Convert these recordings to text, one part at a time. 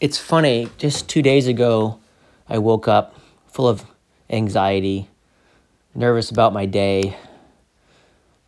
it's funny, just two days ago, I woke up full of anxiety, nervous about my day.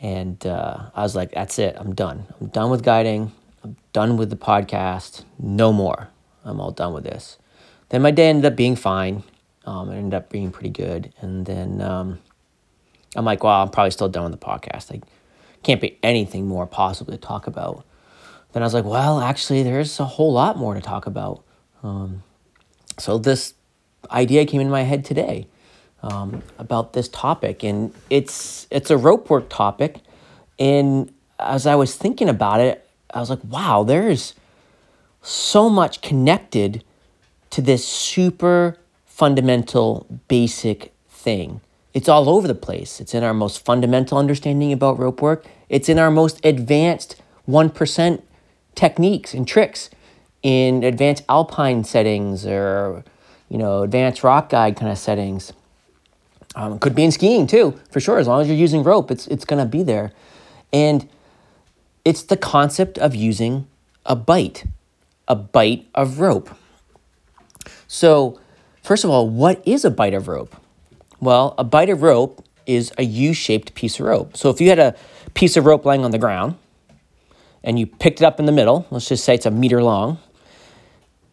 And uh, I was like, that's it. I'm done. I'm done with guiding. I'm done with the podcast. No more. I'm all done with this. Then my day ended up being fine. Um, it ended up being pretty good. And then um, I'm like, well, I'm probably still done with the podcast. Like, can't be anything more possible to talk about. Then I was like, well, actually, there's a whole lot more to talk about. Um, so this idea came in my head today um, about this topic, and it's it's a rope work topic. And as I was thinking about it, I was like, wow, there's so much connected to this super fundamental, basic thing. It's all over the place. It's in our most fundamental understanding about rope work. It's in our most advanced 1% techniques and tricks in advanced alpine settings or you know advanced rock guide kind of settings. Um, could be in skiing too, for sure. As long as you're using rope, it's it's gonna be there, and it's the concept of using a bite, a bite of rope. So, first of all, what is a bite of rope? Well, a bite of rope is a U-shaped piece of rope. So if you had a piece of rope lying on the ground and you picked it up in the middle, let's just say it's a meter long,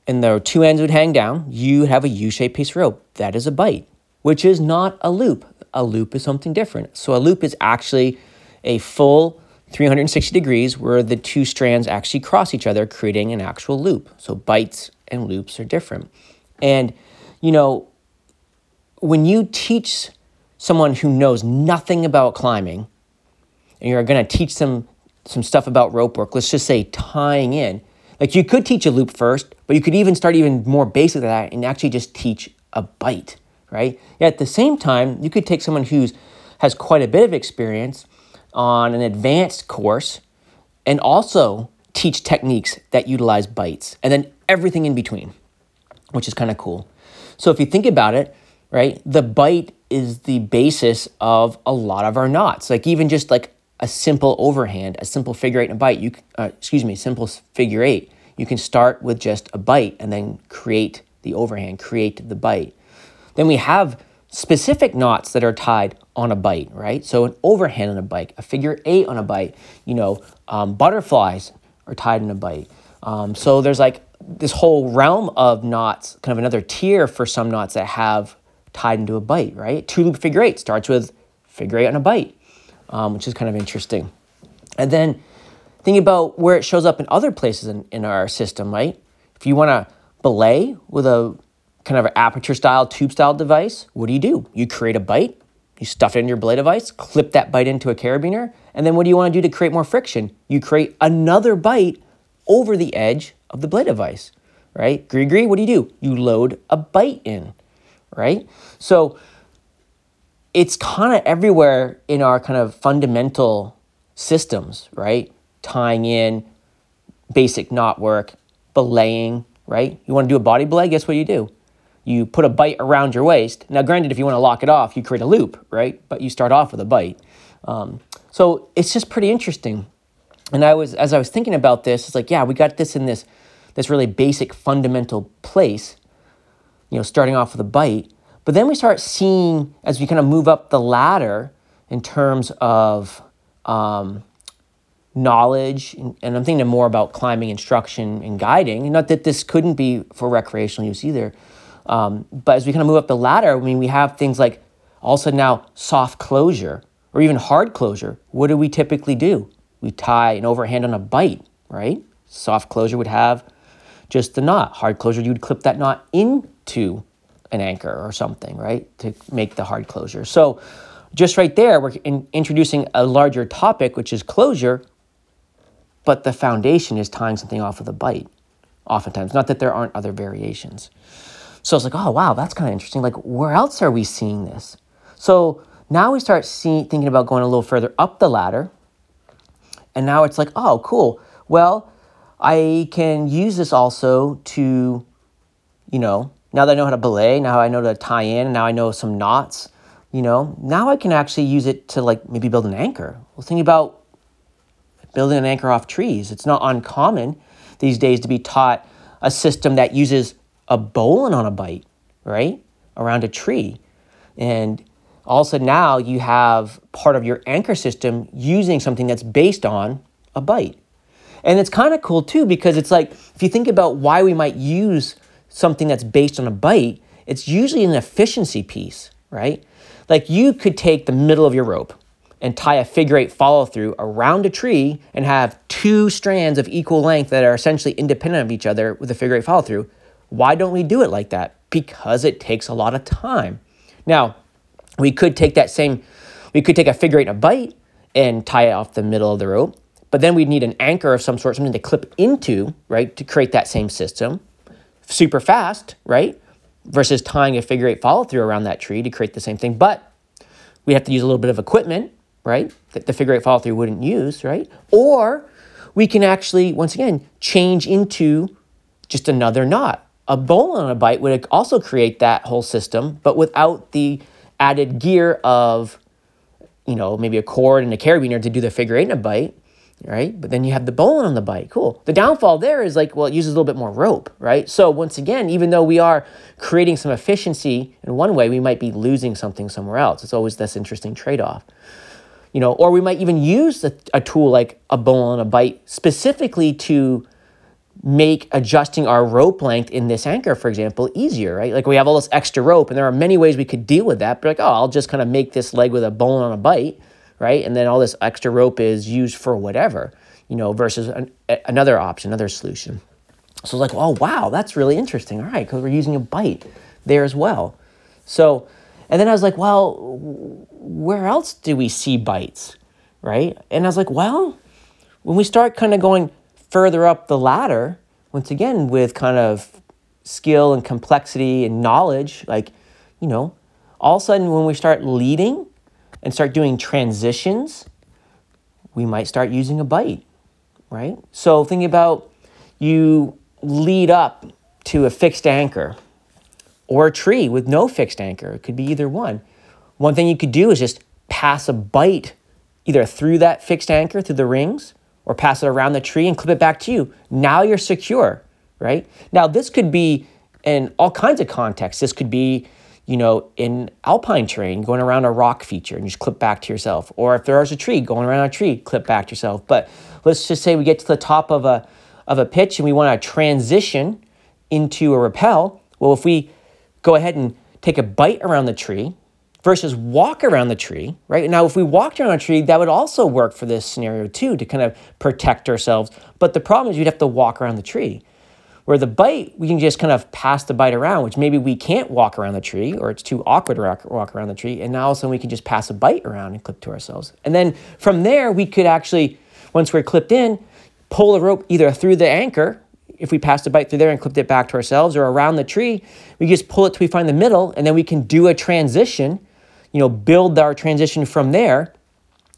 and the two ends would hang down, you have a U-shaped piece of rope. That is a bite, which is not a loop. A loop is something different. So a loop is actually a full 360 degrees where the two strands actually cross each other, creating an actual loop. So bites and loops are different. And, you know, when you teach someone who knows nothing about climbing, and you're going to teach them some stuff about rope work, let's just say tying in, like you could teach a loop first, but you could even start even more basic than that and actually just teach a bite, right? Yet at the same time, you could take someone who's has quite a bit of experience on an advanced course and also teach techniques that utilize bites and then everything in between, which is kind of cool. So if you think about it, right, the bite is the basis of a lot of our knots. Like even just like a simple overhand, a simple figure eight and a bite. you, uh, excuse me, simple figure eight, you can start with just a bite and then create the overhand, create the bite. Then we have specific knots that are tied on a bite, right? So an overhand on a bight, a figure eight on a bite. you know, um, butterflies are tied in a bite. Um, so there's like this whole realm of knots, kind of another tier for some knots that have tied into a bite, right? Two loop figure eight starts with figure eight on a bight um, which is kind of interesting. And then think about where it shows up in other places in, in our system, right? If you want to belay with a kind of an aperture style, tube style device, what do you do? You create a bite, you stuff it in your belay device, clip that bite into a carabiner, and then what do you want to do to create more friction? You create another bite over the edge of the belay device, right? Grigri, what do you do? You load a bite in, right? So it's kind of everywhere in our kind of fundamental systems, right? Tying in basic knot work, belaying, right? You want to do a body belay, guess what you do? You put a bite around your waist. Now, granted, if you want to lock it off, you create a loop, right? But you start off with a bite. Um, so it's just pretty interesting. And I was, as I was thinking about this, it's like, yeah, we got this in this, this really basic fundamental place. You know, starting off with a bight, but then we start seeing, as we kind of move up the ladder in terms of um, knowledge, and, I'm thinking more about climbing instruction and guiding, not that this couldn't be for recreational use either. Um, but as we kind of move up the ladder, I mean, we have things like also now soft closure or even hard closure. What do we typically do? We tie an overhand on a bite, right? Soft closure would have just the knot. Hard closure, you would clip that knot into an anchor or something, right, to make the hard closure. So just right there, we're in introducing a larger topic, which is closure, but the foundation is tying something off of the bite, oftentimes. Not that there aren't other variations. So it's like, oh, wow, that's kind of interesting. Like, where else are we seeing this? So now we start seeing, thinking about going a little further up the ladder. And now it's like, oh, cool. Well, I can use this also to, you know, now that I know how to belay, now I know to tie in, now I know some knots, you know, now I can actually use it to like maybe build an anchor. Well, think about building an anchor off trees. It's not uncommon these days to be taught a system that uses a bowline on a bite, right? Around a tree. And also now you have part of your anchor system using something that's based on a bite. And it's kind of cool too because it's like if you think about why we might use something that's based on a bite, it's usually an efficiency piece, right? Like you could take the middle of your rope and tie a figure eight follow through around a tree and have two strands of equal length that are essentially independent of each other with a figure eight follow through. Why don't we do it like that? Because it takes a lot of time. Now, we could take that same, we could take a figure eight and a bite and tie it off the middle of the rope, but then we'd need an anchor of some sort, something to clip into, right, to create that same system. Super fast, right? Versus tying a figure eight follow through around that tree to create the same thing. But we have to use a little bit of equipment, right? That the figure eight follow through wouldn't use, right? Or we can actually, once again, change into just another knot. A bowline on a bite would also create that whole system, but without the added gear of, you know, maybe a cord and a carabiner to do the figure eight and a bite, right? But then you have the bowline on the bite. Cool. The downfall there is like, well, it uses a little bit more rope, right? So once again, even though we are creating some efficiency in one way, we might be losing something somewhere else. It's always this interesting trade-off. You know, or we might even use a, a tool like a bowline, on a bite specifically to make adjusting our rope length in this anchor, for example, easier, right? Like we have all this extra rope, and there are many ways we could deal with that. But like, oh, I'll just kind of make this leg with a bowline on a bite, right? And then all this extra rope is used for whatever, you know, versus an, another option, another solution. So it's like, oh wow, that's really interesting. All right, because we're using a bite there as well. So, and then I was like, well, where else do we see bites, right? And I was like, well, when we start kind of going further up the ladder, once again, with kind of skill and complexity and knowledge, like, you know, all of a sudden when we start leading and start doing transitions, we might start using a bite, right? So think about you lead up to a fixed anchor or a tree with no fixed anchor. It could be either one. One thing you could do is just pass a bite either through that fixed anchor, through the rings, or pass it around the tree and clip it back to you. Now you're secure, right? Now, this could be in all kinds of contexts. This could be, you know, in alpine terrain, going around a rock feature and you just clip back to yourself. Or if there's a tree, going around a tree, clip back to yourself. But let's just say we get to the top of a, of a pitch and we want to transition into a rappel. Well, if we go ahead and take a bite around the tree, versus walk around the tree, right? Now, if we walked around a tree, that would also work for this scenario too, to kind of protect ourselves. But the problem is you'd have to walk around the tree. Where the bite, we can just kind of pass the bite around, which maybe we can't walk around the tree or it's too awkward to walk, around the tree. And now all of a sudden we can just pass a bite around and clip to ourselves. And then from there, we could actually, once we're clipped in, pull the rope either through the anchor, if we passed a bite through there and clipped it back to ourselves, or around the tree, we just pull it till we find the middle, and then we can do a transition you know, build our transition from there,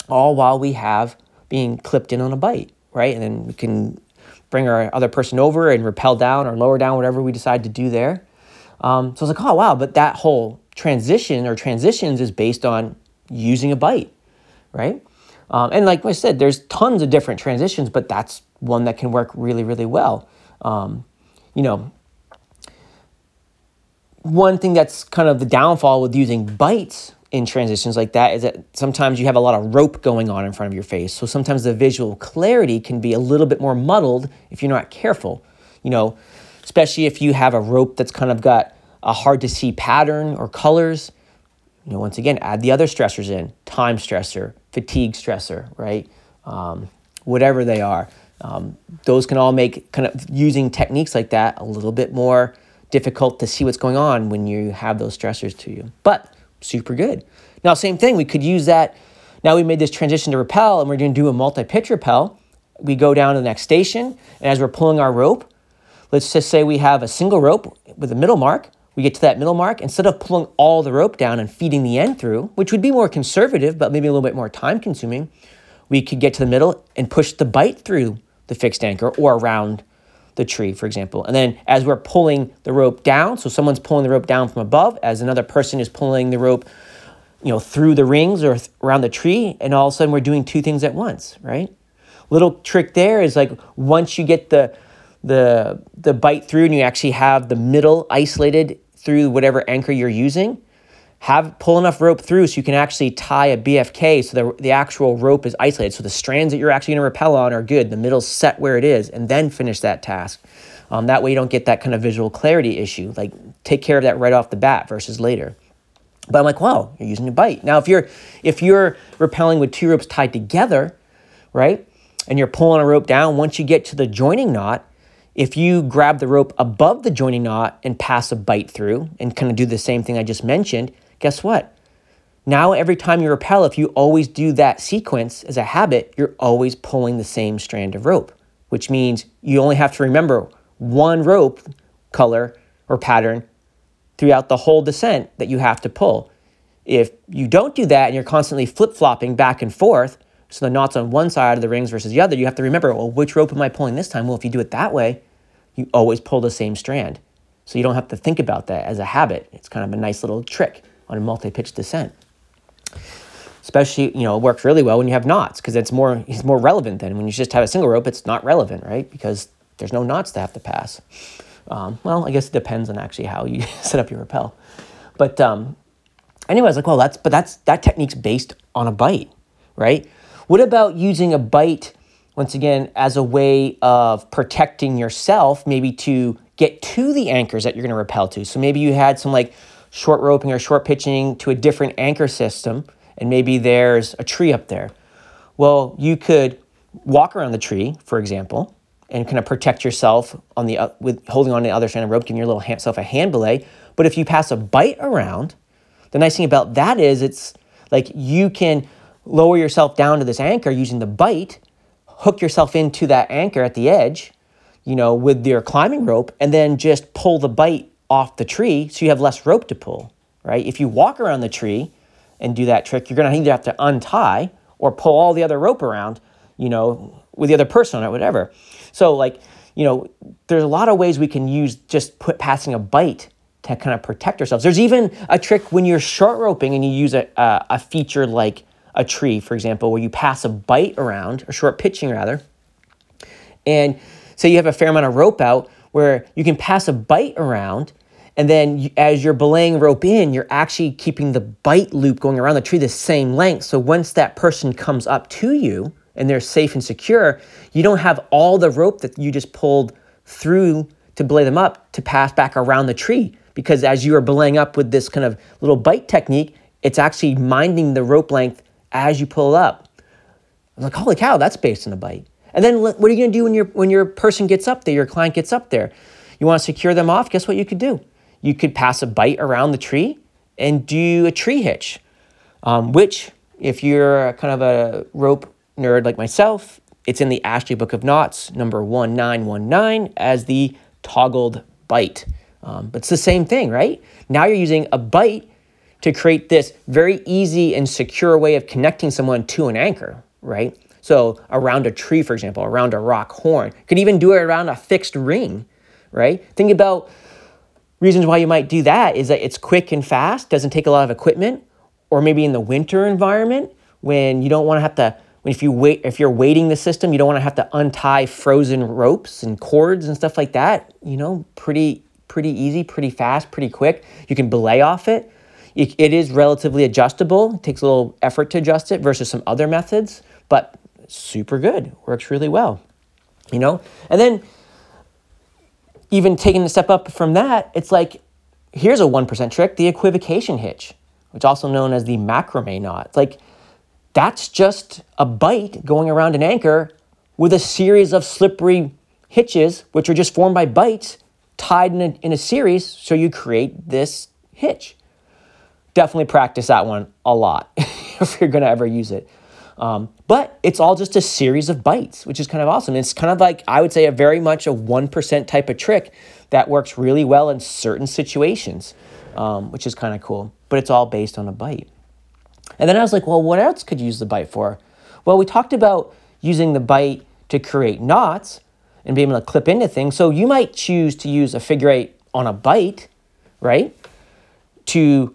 all while we have being clipped in on a bite, right? And then we can bring our other person over and rappel down or lower down, whatever we decide to do there. Um, so I was like, oh, wow, but that whole transition or transitions is based on using a bite, right? Um, and like I said, there's tons of different transitions, but that's one that can work really, really well. Um, you know, one thing that's kind of the downfall with using bites in transitions like that is that sometimes you have a lot of rope going on in front of your face. So sometimes the visual clarity can be a little bit more muddled if you're not careful. You know, especially if you have a rope that's kind of got a hard to see pattern or colors. You know, once again, add the other stressors in time stressor, fatigue stressor, right? Um, whatever they are. Um, those can all make kind of using techniques like that a little bit more difficult to see what's going on when you have those stressors to you. But super good. Now, same thing, we could use that. Now we made this transition to rappel and we're going to do a multi-pitch rappel. We go down to the next station, and as we're pulling our rope, let's just say we have a single rope with a middle mark. We get to that middle mark, instead of pulling all the rope down and feeding the end through, which would be more conservative, but maybe a little bit more time consuming, we could get to the middle and push the bite through the fixed anchor or around the tree, for example. And then as we're pulling the rope down, so someone's pulling the rope down from above, as another person is pulling the rope, you know, through the rings or th- around the tree, and all of a sudden we're doing two things at once, right? Little trick there is like once you get the the the bite through and you actually have the middle isolated through whatever anchor you're using, have pull enough rope through so you can actually tie a BFK so the, the actual rope is isolated. So the strands that you're actually going to rappel on are good. The middle's set where it is, and then finish that task. Um, that way you don't get that kind of visual clarity issue. Like take care of that right off the bat versus later. But I'm like, wow, you're using a bite. Now if you're if you're rappelling with two ropes tied together, right, and you're pulling a rope down, once you get to the joining knot, if you grab the rope above the joining knot and pass a bite through and kind of do the same thing I just mentioned, guess what? Now, every time you rappel, if you always do that sequence as a habit, you're always pulling the same strand of rope, which means you only have to remember one rope color or pattern throughout the whole descent that you have to pull. If you don't do that and you're constantly flip flopping back and forth, so the knot's on one side of the rings versus the other, you have to remember, well, which rope am I pulling this time? Well, if you do it that way, you always pull the same strand. So you don't have to think about that as a habit. It's kind of a nice little trick on a multi-pitch descent. Especially, you know, it works really well when you have knots because it's more it's more relevant than when you just have a single rope. It's not relevant, right? Because there's no knots to have to pass. Um, well, I guess it depends on actually how you set up your rappel. But um, anyway, I was like, well, that's but that's that technique's based on a bite, right? What about using a bite once again as a way of protecting yourself, maybe to get to the anchors that you're going to rappel to? So maybe you had some like short roping or short pitching to a different anchor system, and maybe there's a tree up there. Well, you could walk around the tree, for example, and kind of protect yourself on the uh, with holding on to the other strand of rope, giving your little hand, self a hand belay. But if you pass a bite around, the nice thing about that is it's like you can lower yourself down to this anchor using the bite, hook yourself into that anchor at the edge, you know, with your climbing rope, and then just pull the bight off the tree so you have less rope to pull, right? If you walk around the tree and do that trick, you're gonna either have to untie or pull all the other rope around, you know, with the other person or whatever. So like, you know, there's a lot of ways we can use just put passing a bite to kind of protect ourselves. There's even a trick when you're short roping and you use a, a, a feature like a tree, for example, where you pass a bite around, or short pitching rather, and say you have a fair amount of rope out where you can pass a bite around and then as you're belaying rope in, you're actually keeping the bite loop going around the tree the same length. So once that person comes up to you and they're safe and secure, you don't have all the rope that you just pulled through to belay them up to pass back around the tree. Because as you are belaying up with this kind of little bite technique, it's actually minding the rope length as you pull up. I'm like, holy cow, that's based on a bite. And then what are you to do when your when your person gets up there, your client gets up there? You want to secure them off? Guess what you could do? You could pass a bite around the tree and do a tree hitch, um, which, if you're kind of a rope nerd like myself, it's in the Ashley Book of Knots, number 1919, as the toggled bite. Um, but it's the same thing, right? Now you're using a bite to create this very easy and secure way of connecting someone to an anchor, right? So around a tree, for example, around a rock horn, could even do it around a fixed ring, right? Think about reasons why you might do that is that it's quick and fast, doesn't take a lot of equipment, or maybe in the winter environment when you don't want to have to if you wait if you're weighting the system, you don't want to have to untie frozen ropes and cords and stuff like that. You know, pretty pretty easy, pretty fast, pretty quick. You can belay off it. It, it is relatively adjustable. It takes a little effort to adjust it versus some other methods, but super good. Works really well. You know? And then even taking a step up from that, it's like here's a 1% trick, the equivocation hitch, which is also known as the macrame knot. It's like that's just a bite going around an anchor with a series of slippery hitches, which are just formed by bites tied in a, in a series. So you create this hitch. Definitely practice that one a lot if you're going to ever use it. Um, but it's all just a series of bites, which is kind of awesome. It's kind of like, I would say, a very much a 1% type of trick that works really well in certain situations, um, which is kind of cool. But it's all based on a bite. And then I was like, well, what else could you use the bite for? Well, we talked about using the bite to create knots and be able to clip into things. So you might choose to use a figure eight on a bite, right? To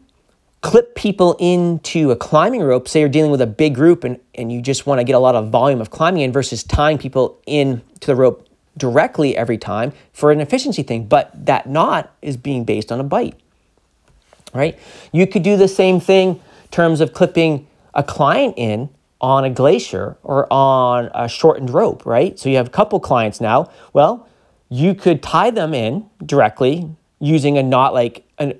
clip people into a climbing rope, say you're dealing with a big group and, and you just want to get a lot of volume of climbing in versus tying people in to the rope directly every time for an efficiency thing, but that knot is being based on a bite, right? You could do the same thing in terms of clipping a client in on a glacier or on a shortened rope, right? So you have a couple clients now. Well, you could tie them in directly using a knot like an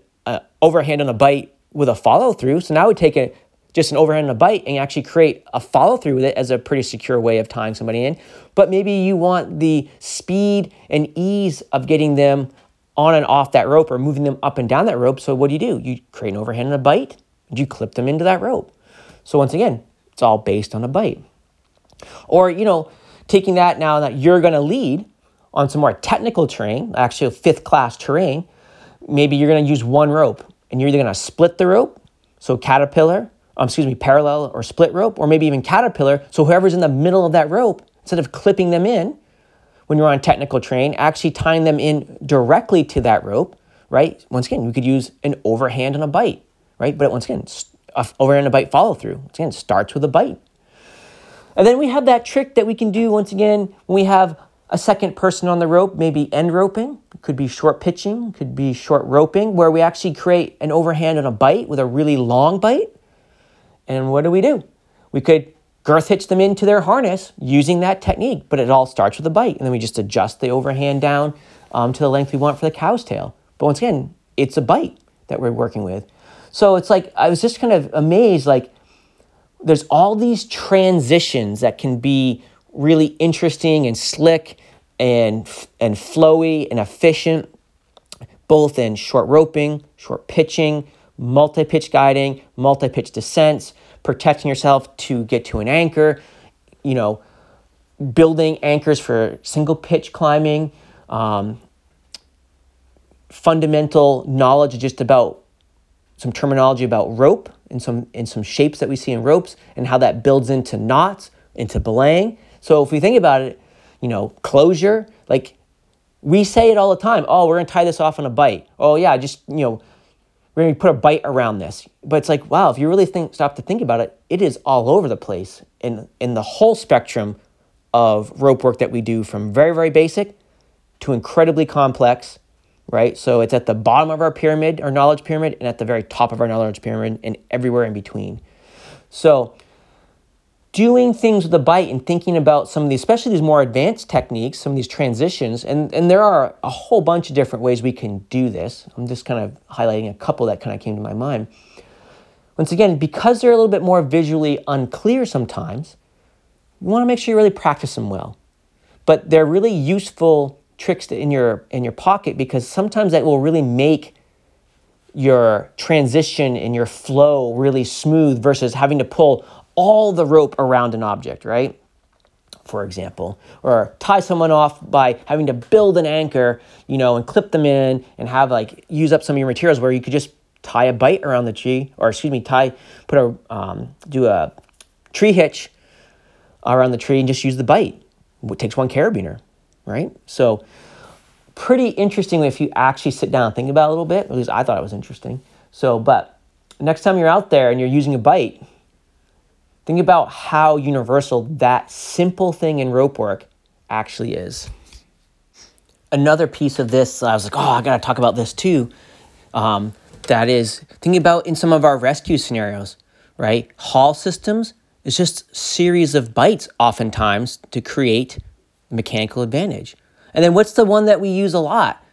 overhand on a bite with a follow through. So now we take a just an overhand and a bite and actually create a follow through with it as a pretty secure way of tying somebody in. But maybe you want the speed and ease of getting them on and off that rope or moving them up and down that rope. So what do you do? You create an overhand and a bite and you clip them into that rope. So once again, it's all based on a bite. Or, you know, taking that now that you're going to lead on some more technical terrain, actually fifth class terrain, maybe you're going to use one rope and you're either going to split the rope, so caterpillar, um, excuse me, parallel or split rope, or maybe even caterpillar. So whoever's in the middle of that rope, instead of clipping them in when you're on technical train, actually tying them in directly to that rope, right? Once again, we could use an overhand and a bite, right? But once again, overhand and a bite follow through. Once again, starts with a bite. And then we have that trick that we can do once again when we have a second person on the rope, maybe end roping, could be short pitching, could be short roping, where we actually create an overhand on a bite with a really long bite. And what do we do? We could girth hitch them into their harness using that technique, but it all starts with a bite. And then we just adjust the overhand down um, to the length we want for the cow's tail. But once again, it's a bite that we're working with. So it's like, I was just kind of amazed, like, there's all these transitions that can be really interesting and slick and, and flowy and efficient, both in short roping, short pitching, multi pitch guiding, multi pitch descents, protecting yourself to get to an anchor, you know, building anchors for single pitch climbing, um, fundamental knowledge just about some terminology about rope and some and some shapes that we see in ropes and how that builds into knots, into belaying. So if we think about it, you know, closure. Like we say it all the time. Oh, we're gonna tie this off on a bite. Oh yeah, just you know, we're gonna put a bite around this. But it's like, wow, if you really think stop to think about it, it is all over the place in in the whole spectrum of rope work that we do from very, very basic to incredibly complex, right? So it's at the bottom of our pyramid, our knowledge pyramid, and at the very top of our knowledge pyramid, and everywhere in between. So doing things with a bite and thinking about some of these, especially these more advanced techniques, some of these transitions, and, and there are a whole bunch of different ways we can do this. I'm just kind of highlighting a couple that kind of came to my mind. Once again, because they're a little bit more visually unclear sometimes, you want to make sure you really practice them well. But they're really useful tricks in your in your pocket because sometimes that will really make your transition and your flow really smooth versus having to pull all the rope around an object, right? For example, or tie someone off by having to build an anchor, you know, and clip them in and have like use up some of your materials where you could just tie a bite around the tree, or excuse me, tie, put a, um, do a tree hitch around the tree and just use the bite. It takes one carabiner, right? So, pretty interesting if you actually sit down and think about it a little bit. At least I thought it was interesting. So, but next time you're out there and you're using a bite, Think about how universal that simple thing in rope work actually is. Another piece of this, I was like, oh, I gotta talk about this too. Um, that is thinking about in some of our rescue scenarios, right? Haul systems is just series of bites oftentimes to create mechanical advantage. And then what's the one that we use a lot?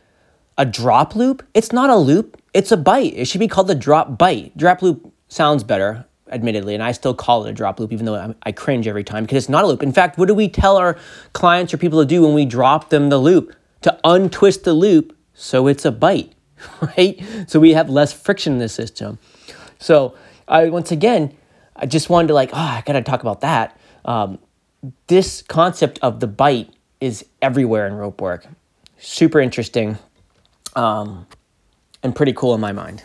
A drop loop? It's not a loop, it's a bite. It should be called the drop bite. Drop loop sounds better admittedly, and I still call it a drop loop, even though I, I cringe every time because it's not a loop. In fact, what do we tell our clients or people to do when we drop them the loop? To untwist the loop so it's a bite, right? So we have less friction in the system. So I once again, I just wanted to like, oh, I gotta talk about that. Um, this concept of the bite is everywhere in rope work. Super interesting um, and pretty cool in my mind.